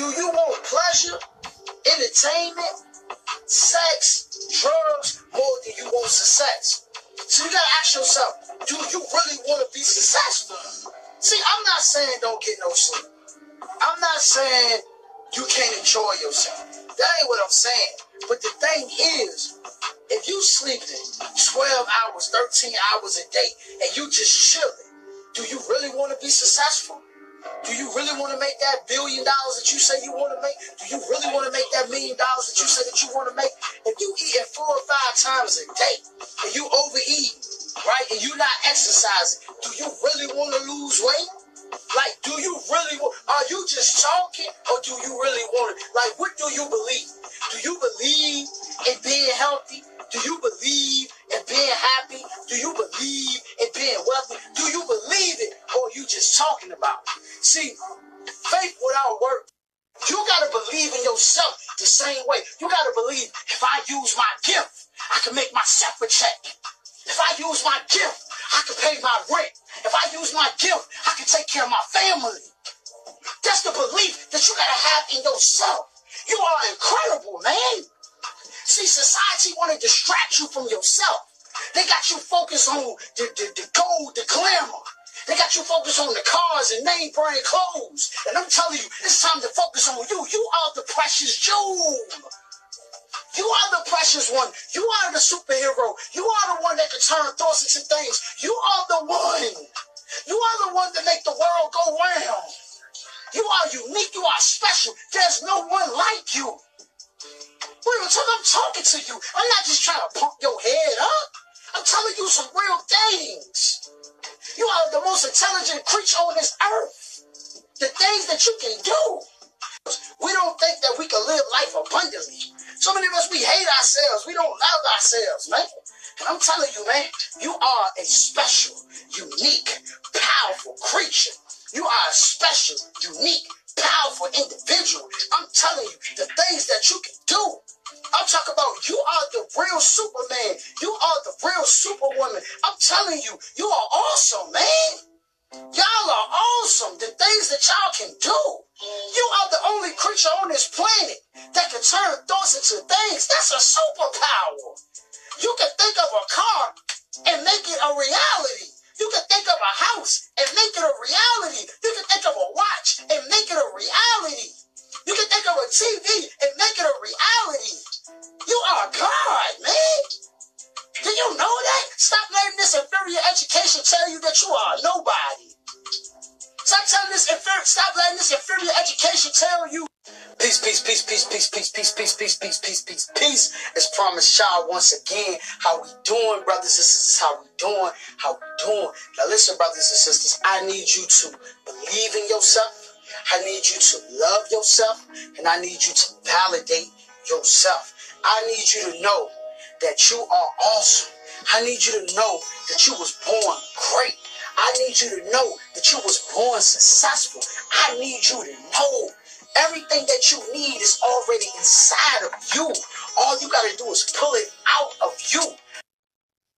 Do you want pleasure, entertainment, sex, drugs more than you want success? So you gotta ask yourself, do you really want to be successful? See, I'm not saying don't get no sleep. I'm not saying you can't enjoy yourself. That ain't what I'm saying. But the thing is, if you sleeping 12 hours, 13 hours a day, and you just chilling, do you really want to be successful? Do you really want to make that billion dollars that you say you want to make? Do you really want to make that million dollars that you say that you want to make? If you eating four or five times a day and you overeat, right, and you not exercising, do you really want to lose weight? Like, do you really want? Are you just talking, or do you really want it? Like, what do you believe? Do you believe in being healthy? Do you believe in being happy? Do you believe in being wealthy? Do you believe it, or you just talking about it? See, faith without work. You gotta believe in yourself the same way. You gotta believe if I use my gift, I can make myself a check. If I use my gift, I can pay my rent. If I use my gift, I can take care of my family. That's the belief that you gotta have in yourself. You are incredible, man. See, society want to distract you from yourself. They got you focused on the, the, the gold, the glamour. They got you focused on the cars and name brand clothes. And I'm telling you, it's time to focus on you. You are the precious jewel. You are the precious one. You are the superhero. You are the one that can turn thoughts into things. You are the one. You are the one that make the world go round. You are unique. You are special. There's no one like you. Real talk, I'm talking to you. I'm not just trying to pump your head up. I'm telling you some real things. You are the most intelligent creature on this earth. The things that you can do. We don't think that we can live life abundantly. So many of us, we hate ourselves. We don't love ourselves, man. And I'm telling you, man, you are a special, unique, powerful creature. You are a special, unique, powerful individual. I'm telling you, the things that you can do. I'm talking about you are the real Superman. You are the real Superwoman. I'm telling you, you are awesome, man. Y'all are awesome. The things that y'all can do. You are the only creature on this planet that can turn thoughts into things. That's a superpower. You can think of a car and make it a reality. You can think of a house and make it a reality. Education tell you that you are nobody. Stop telling this inferior, stop letting this inferior education tell you Peace, peace, peace, peace, peace, peace, peace, peace, peace, peace, peace, peace, peace. As promised, y'all, once again, how we doing, brothers and sisters? How we doing? How we doing? Now listen, brothers and sisters, I need you to believe in yourself. I need you to love yourself, and I need you to validate yourself. I need you to know that you are awesome. I need you to know that you was born need you to know that you was born successful. I need you to know Everything that you need is already inside of you. All you got to do is pull it out of you.